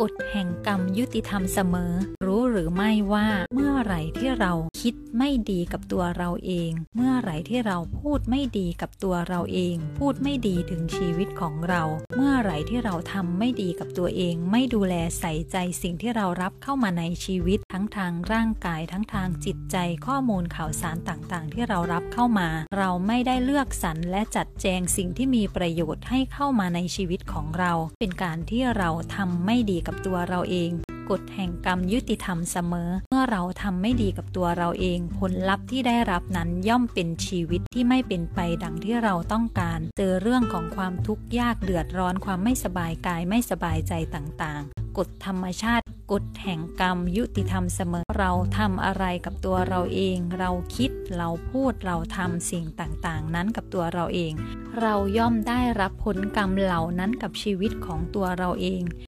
กฎแห่งกรรมยุติธรรมเสมอ หรือไม่ว่าเมื่อไหร่ที่เราคิดไม่ดีกับตัวเราเอง เมื่อไหร่ที่เราพูดไม่ดีกับตัวเราเอง พูดไม่ดีถึงชีวิตของเรา เมื่อไหร่ที่เราทำไม่ดีกับตัวเอง ไม่ดูแลใส่ใจสิ่งที่เรารับเข้ามาในชีวิตทั้งทางร่างกายทั้งทางจิตใจข้อมูลข่าวสารต่างๆ ที่เรารับเข้ามา เราไม่ได้เลือกสรรและจัดแจงสิ่งที่มีประโยชน์ให้เข้ามาในชีวิตของเรา เป็นการที่เราทำไม่ดีกับตัวเราเอง กฎแห่งกรรมยุติธรรมเสมอ เมื่อเราทำไม่ดีกับตัวเราเอง ผลลัพธ์ที่ได้รับนั้นย่อมเป็นชีวิตที่ไม่เป็นไปดังที่เราต้องการ เจอเรื่องของความทุกข์ยากเดือดร้อนความไม่สบายกายไม่สบายใจต่างๆ กฎธรรมชาติกฎแห่งกรรมยุติธรรมเสมอเราทำอะไรกับตัวเราเอง เราคิดเราพูดเราทำสิ่งต่างๆ นั้นกับตัวเราเอง เราย่อมได้รับผลกรรมเหล่านั้นกับชีวิตของตัวเราเอง